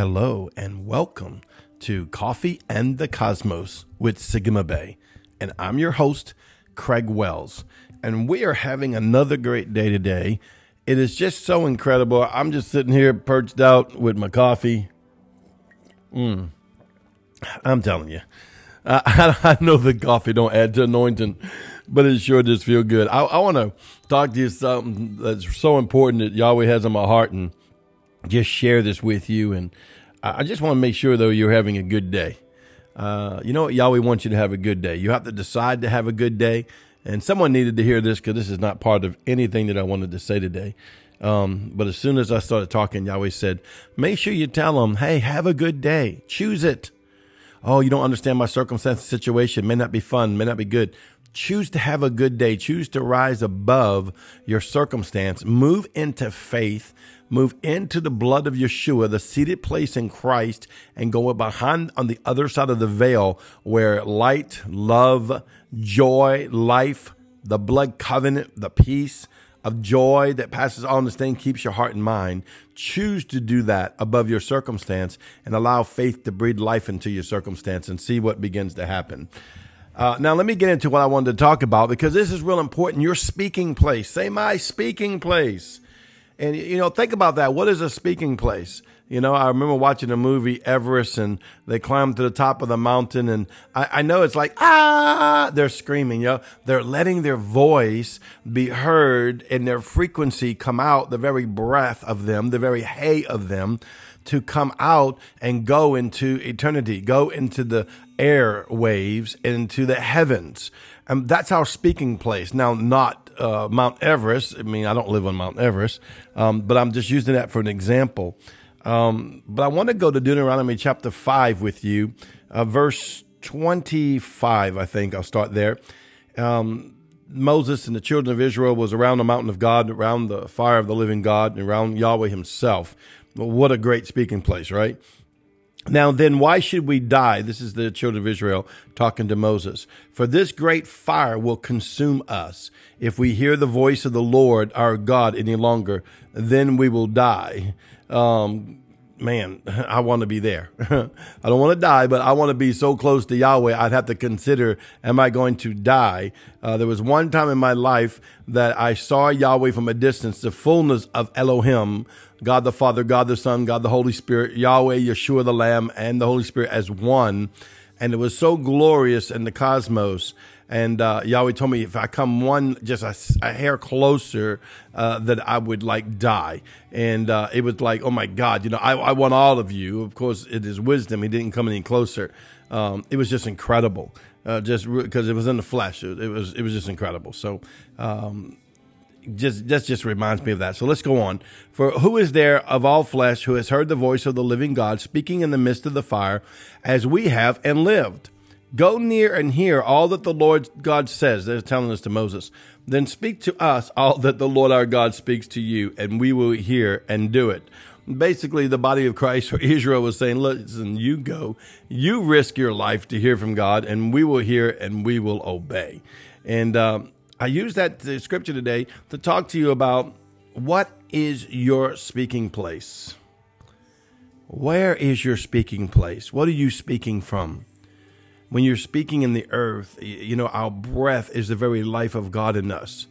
Hello and welcome to Coffee and the Cosmos with Sigma Bay. And I'm your host, Craig Wells. And we are having another great day today. It is just so incredible. I'm just sitting here perched out with my coffee. Mm. I'm telling you, I, I, know the coffee don't add to anointing, but it sure does feel good. I, I want to talk to you something that's so important that Yahweh has in my heart and just share this with you. And I just want to make sure, though, you're having a good day. Uh, you know what? Yahweh wants you to have a good day. You have to decide to have a good day. And someone needed to hear this because this is not part of anything that I wanted to say today. Um, but as soon as I started talking, Yahweh said, make sure you tell them, hey, have a good day. Choose it. Oh, you don't understand my circumstance situation. May not be fun, may not be good. Choose to have a good day. Choose to rise above your circumstance. Move into faith. Move into the blood of Yeshua, the seated place in Christ, and go behind on the other side of the veil where light, love, joy, life, the blood covenant, the peace of joy that passes all understanding keeps your heart and mind. Choose to do that above your circumstance and allow faith to breathe life into your circumstance and see what begins to happen. Uh, now, let me get into what I wanted to talk about because this is real important. Your speaking place. Say, my speaking place. And, you know, think about that. What is a speaking place? You know, I remember watching a movie, Everest, and they climb to the top of the mountain. And I, I, know it's like, ah, they're screaming, you know, they're letting their voice be heard and their frequency come out, the very breath of them, the very hay of them to come out and go into eternity, go into the air waves, into the heavens. And that's our speaking place. Now, not uh, Mount Everest. I mean, I don't live on Mount Everest, um, but I'm just using that for an example. Um, but I want to go to Deuteronomy chapter 5 with you, uh, verse 25, I think. I'll start there. Um, Moses and the children of Israel was around the mountain of God, around the fire of the living God, and around Yahweh himself. What a great speaking place, right? Now, then, why should we die? This is the children of Israel talking to Moses. For this great fire will consume us. If we hear the voice of the Lord our God any longer, then we will die. Um, man, I want to be there. I don't want to die, but I want to be so close to Yahweh. I'd have to consider, am I going to die? Uh, there was one time in my life that I saw Yahweh from a distance, the fullness of Elohim, God the Father, God the Son, God the Holy Spirit, Yahweh, Yeshua the Lamb, and the Holy Spirit as one. And it was so glorious in the cosmos. And uh, Yahweh told me if I come one just a, a hair closer, uh, that I would like die. And uh, it was like, oh my God, you know, I, I, want all of you. Of course, it is wisdom. He didn't come any closer. Um, it was just incredible, uh, just because it was in the flesh. It, it, was it was just incredible. So. Um, just that just reminds me of that. So let's go on. For who is there of all flesh who has heard the voice of the living God speaking in the midst of the fire, as we have and lived? Go near and hear all that the Lord God says. They're telling this to Moses. Then speak to us all that the Lord our God speaks to you, and we will hear and do it. Basically, the body of Christ or Israel was saying, Listen, you go, you risk your life to hear from God, and we will hear and we will obey. And uh, I use that scripture today to talk to you about what is your speaking place? Where is your speaking place? What are you speaking from? When you're speaking in the earth, you know, our breath is the very life of God in us.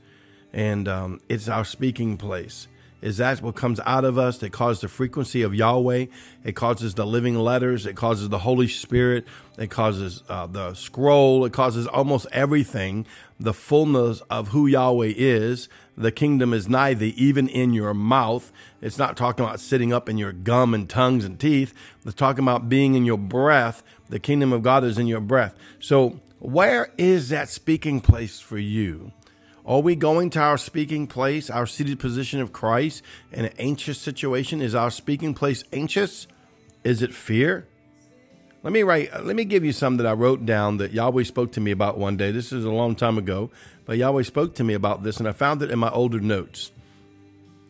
And um, it's our speaking place is that what comes out of us that causes the frequency of Yahweh. It causes the living letters. It causes the Holy Spirit. It causes uh, the scroll. It causes almost everything. The fullness of who Yahweh is. The kingdom is nigh thee, even in your mouth. It's not talking about sitting up in your gum and tongues and teeth. It's talking about being in your breath. The kingdom of God is in your breath. So where is that speaking place for you? Are we going to our speaking place, our seated position of Christ in an anxious situation? Is our speaking place anxious? Is it fear? Let me write, let me give you some that I wrote down that Yahweh spoke to me about one day. This is a long time ago, but Yahweh spoke to me about this and I found it in my older notes.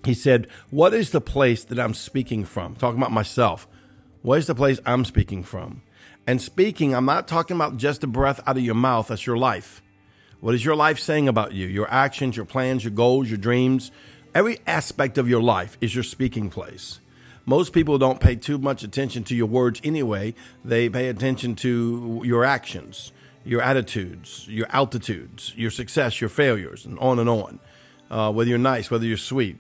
He said, What is the place that I'm speaking from? Talking about myself. What is the place I'm speaking from? And speaking, I'm not talking about just the breath out of your mouth, that's your life. What is your life saying about you? Your actions, your plans, your goals, your dreams, every aspect of your life is your speaking place. most people don't pay too much attention to your words anyway. They pay attention to your actions, your attitudes, your altitudes, your success, your failures, and on and on. Uh, whether you're nice, whether you're sweet.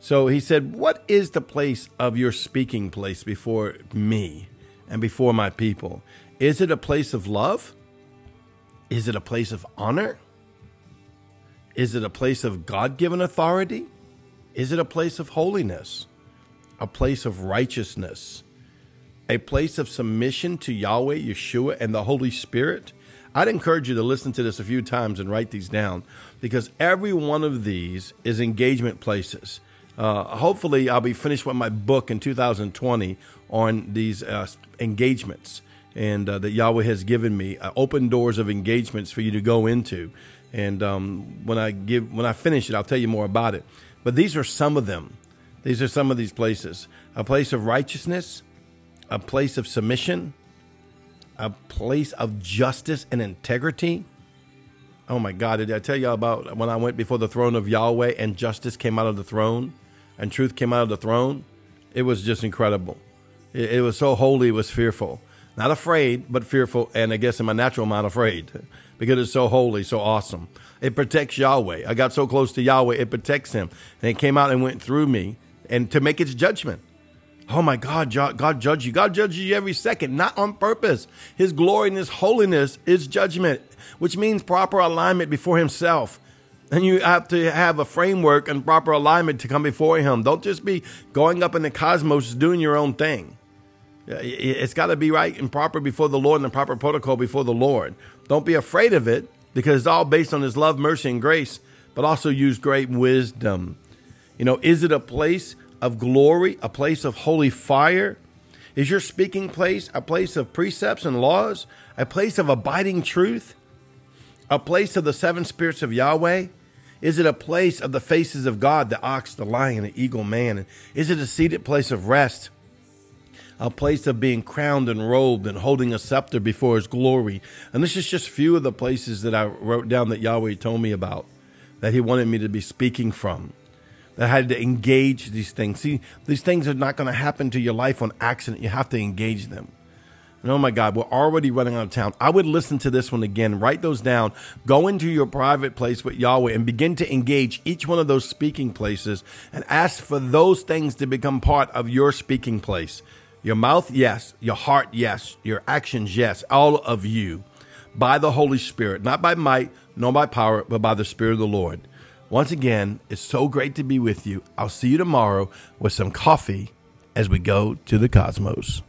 So he said, What is the place of your speaking place before me and before my people? Is it a place of love? Is it a place of honor? Is it a place of God given authority? Is it a place of holiness? A place of righteousness? A place of submission to Yahweh, Yeshua, and the Holy Spirit? I'd encourage you to listen to this a few times and write these down because every one of these is engagement places. Uh, hopefully, I'll be finished with my book in 2020 on these uh, engagements and uh, that Yahweh has given me uh, open doors of engagements for you to go into. And um, when I give, when I finish it, I'll tell you more about it. But these are some of them. These are some of these places: a place of righteousness, a place of submission, a place of justice and integrity. Oh my God! Did I tell you about when I went before the throne of Yahweh and justice came out of the throne and truth came out of the throne? It was just incredible. It, it was so holy, it was fearful. Not afraid, but fearful, and I guess in my natural mind, afraid because it's so holy, so awesome. It protects Yahweh. I got so close to Yahweh, it protects him. And it came out and went through me and to make its judgment. Oh my God, God judges you. God judges you every second, not on purpose. His glory and His holiness is judgment, which means proper alignment before Himself. And you have to have a framework and proper alignment to come before Him. Don't just be going up in the cosmos doing your own thing. Uh, it's got to be right and proper before the Lord and the proper protocol before the Lord. Don't be afraid of it because it's all based on His love, mercy, and grace, but also use great wisdom. You know, is it a place of glory, a place of holy fire? Is your speaking place a place of precepts and laws, a place of abiding truth, a place of the seven spirits of Yahweh? Is it a place of the faces of God, the ox, the lion, the eagle, man? Is it a seated place of rest? A place of being crowned and robed and holding a scepter before his glory. And this is just few of the places that I wrote down that Yahweh told me about, that he wanted me to be speaking from. That I had to engage these things. See, these things are not going to happen to your life on accident. You have to engage them. And oh my God, we're already running out of town. I would listen to this one again, write those down, go into your private place with Yahweh and begin to engage each one of those speaking places and ask for those things to become part of your speaking place. Your mouth, yes. Your heart, yes. Your actions, yes. All of you by the Holy Spirit, not by might, nor by power, but by the Spirit of the Lord. Once again, it's so great to be with you. I'll see you tomorrow with some coffee as we go to the cosmos.